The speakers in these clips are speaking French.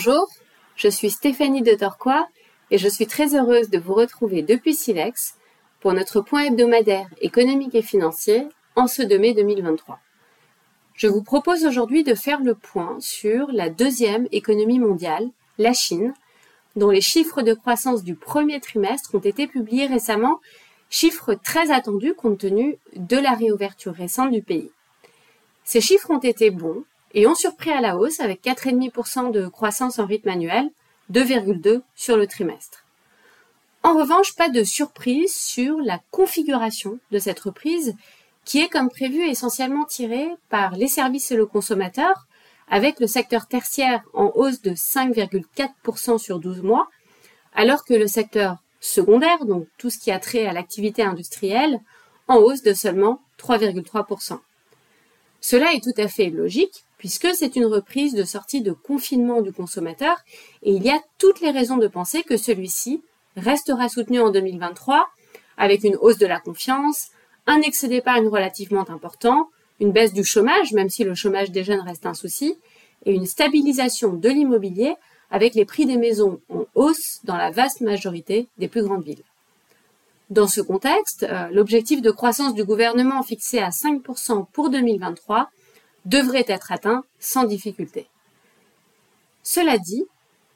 Bonjour, je suis Stéphanie de Torquois et je suis très heureuse de vous retrouver depuis Silex pour notre point hebdomadaire économique et financier en ce 2 mai 2023. Je vous propose aujourd'hui de faire le point sur la deuxième économie mondiale, la Chine, dont les chiffres de croissance du premier trimestre ont été publiés récemment, chiffres très attendus compte tenu de la réouverture récente du pays. Ces chiffres ont été bons et ont surpris à la hausse avec 4,5% de croissance en rythme annuel, 2,2 sur le trimestre. En revanche, pas de surprise sur la configuration de cette reprise qui est comme prévu essentiellement tirée par les services et le consommateur, avec le secteur tertiaire en hausse de 5,4% sur 12 mois, alors que le secteur secondaire, donc tout ce qui a trait à l'activité industrielle, en hausse de seulement 3,3%. Cela est tout à fait logique, puisque c'est une reprise de sortie de confinement du consommateur, et il y a toutes les raisons de penser que celui-ci restera soutenu en 2023, avec une hausse de la confiance, un excès d'épargne relativement important, une baisse du chômage, même si le chômage des jeunes reste un souci, et une stabilisation de l'immobilier avec les prix des maisons en hausse dans la vaste majorité des plus grandes villes. Dans ce contexte, euh, l'objectif de croissance du gouvernement fixé à 5% pour 2023 devrait être atteint sans difficulté. Cela dit,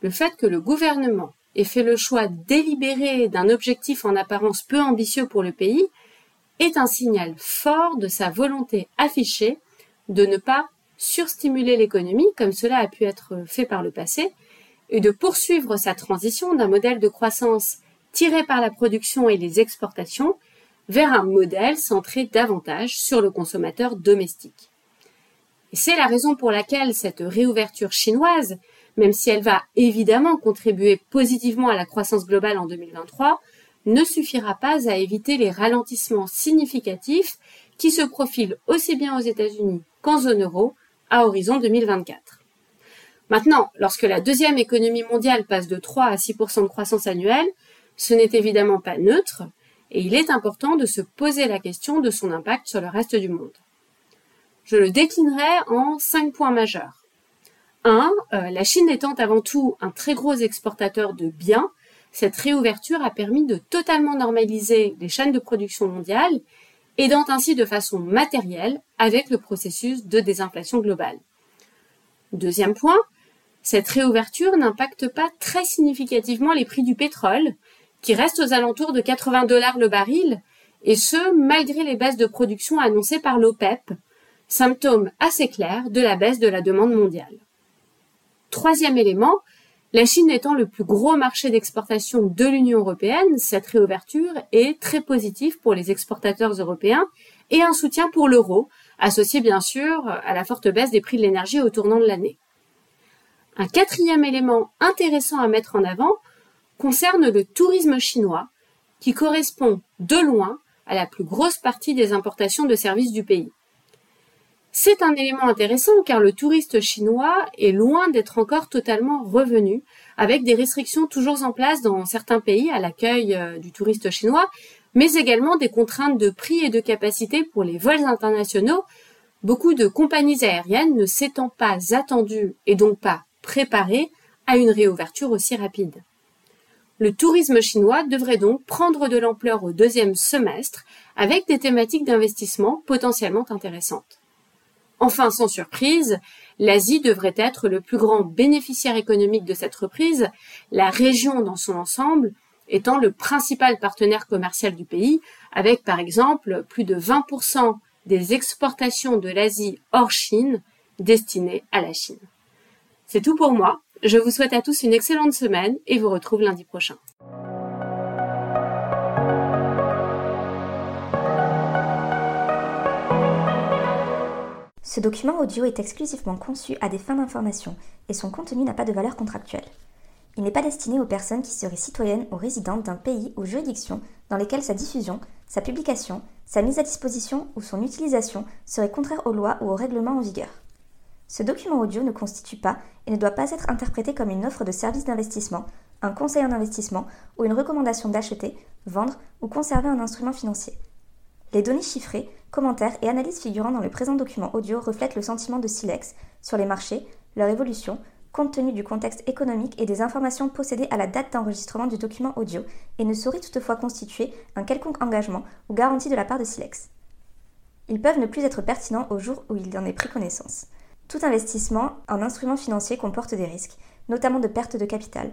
le fait que le gouvernement ait fait le choix délibéré d'un objectif en apparence peu ambitieux pour le pays est un signal fort de sa volonté affichée de ne pas surstimuler l'économie comme cela a pu être fait par le passé et de poursuivre sa transition d'un modèle de croissance tiré par la production et les exportations vers un modèle centré davantage sur le consommateur domestique. Et c'est la raison pour laquelle cette réouverture chinoise, même si elle va évidemment contribuer positivement à la croissance globale en 2023, ne suffira pas à éviter les ralentissements significatifs qui se profilent aussi bien aux États-Unis qu'en zone euro à horizon 2024. Maintenant, lorsque la deuxième économie mondiale passe de 3 à 6% de croissance annuelle, ce n'est évidemment pas neutre et il est important de se poser la question de son impact sur le reste du monde. Je le déclinerai en cinq points majeurs. 1. Euh, la Chine étant avant tout un très gros exportateur de biens, cette réouverture a permis de totalement normaliser les chaînes de production mondiales, aidant ainsi de façon matérielle avec le processus de désinflation globale. Deuxième point, cette réouverture n'impacte pas très significativement les prix du pétrole, qui restent aux alentours de 80 dollars le baril, et ce, malgré les baisses de production annoncées par l'OPEP, symptôme assez clair de la baisse de la demande mondiale. Troisième élément, la Chine étant le plus gros marché d'exportation de l'Union européenne, cette réouverture est très positive pour les exportateurs européens et un soutien pour l'euro, associé bien sûr à la forte baisse des prix de l'énergie au tournant de l'année. Un quatrième élément intéressant à mettre en avant concerne le tourisme chinois, qui correspond de loin à la plus grosse partie des importations de services du pays. C'est un élément intéressant car le touriste chinois est loin d'être encore totalement revenu, avec des restrictions toujours en place dans certains pays à l'accueil euh, du touriste chinois, mais également des contraintes de prix et de capacité pour les vols internationaux, beaucoup de compagnies aériennes ne s'étant pas attendues et donc pas préparées à une réouverture aussi rapide. Le tourisme chinois devrait donc prendre de l'ampleur au deuxième semestre avec des thématiques d'investissement potentiellement intéressantes. Enfin, sans surprise, l'Asie devrait être le plus grand bénéficiaire économique de cette reprise, la région dans son ensemble étant le principal partenaire commercial du pays, avec par exemple plus de 20% des exportations de l'Asie hors Chine destinées à la Chine. C'est tout pour moi. Je vous souhaite à tous une excellente semaine et vous retrouve lundi prochain. Ce document audio est exclusivement conçu à des fins d'information et son contenu n'a pas de valeur contractuelle. Il n'est pas destiné aux personnes qui seraient citoyennes ou résidentes d'un pays ou juridiction dans lesquelles sa diffusion, sa publication, sa mise à disposition ou son utilisation seraient contraires aux lois ou aux règlements en vigueur. Ce document audio ne constitue pas et ne doit pas être interprété comme une offre de service d'investissement, un conseil en investissement ou une recommandation d'acheter, vendre ou conserver un instrument financier. Les données chiffrées, commentaires et analyses figurant dans le présent document audio reflètent le sentiment de Silex sur les marchés, leur évolution, compte tenu du contexte économique et des informations possédées à la date d'enregistrement du document audio, et ne saurait toutefois constituer un quelconque engagement ou garantie de la part de Silex. Ils peuvent ne plus être pertinents au jour où il en est pris connaissance. Tout investissement en instruments financiers comporte des risques, notamment de perte de capital,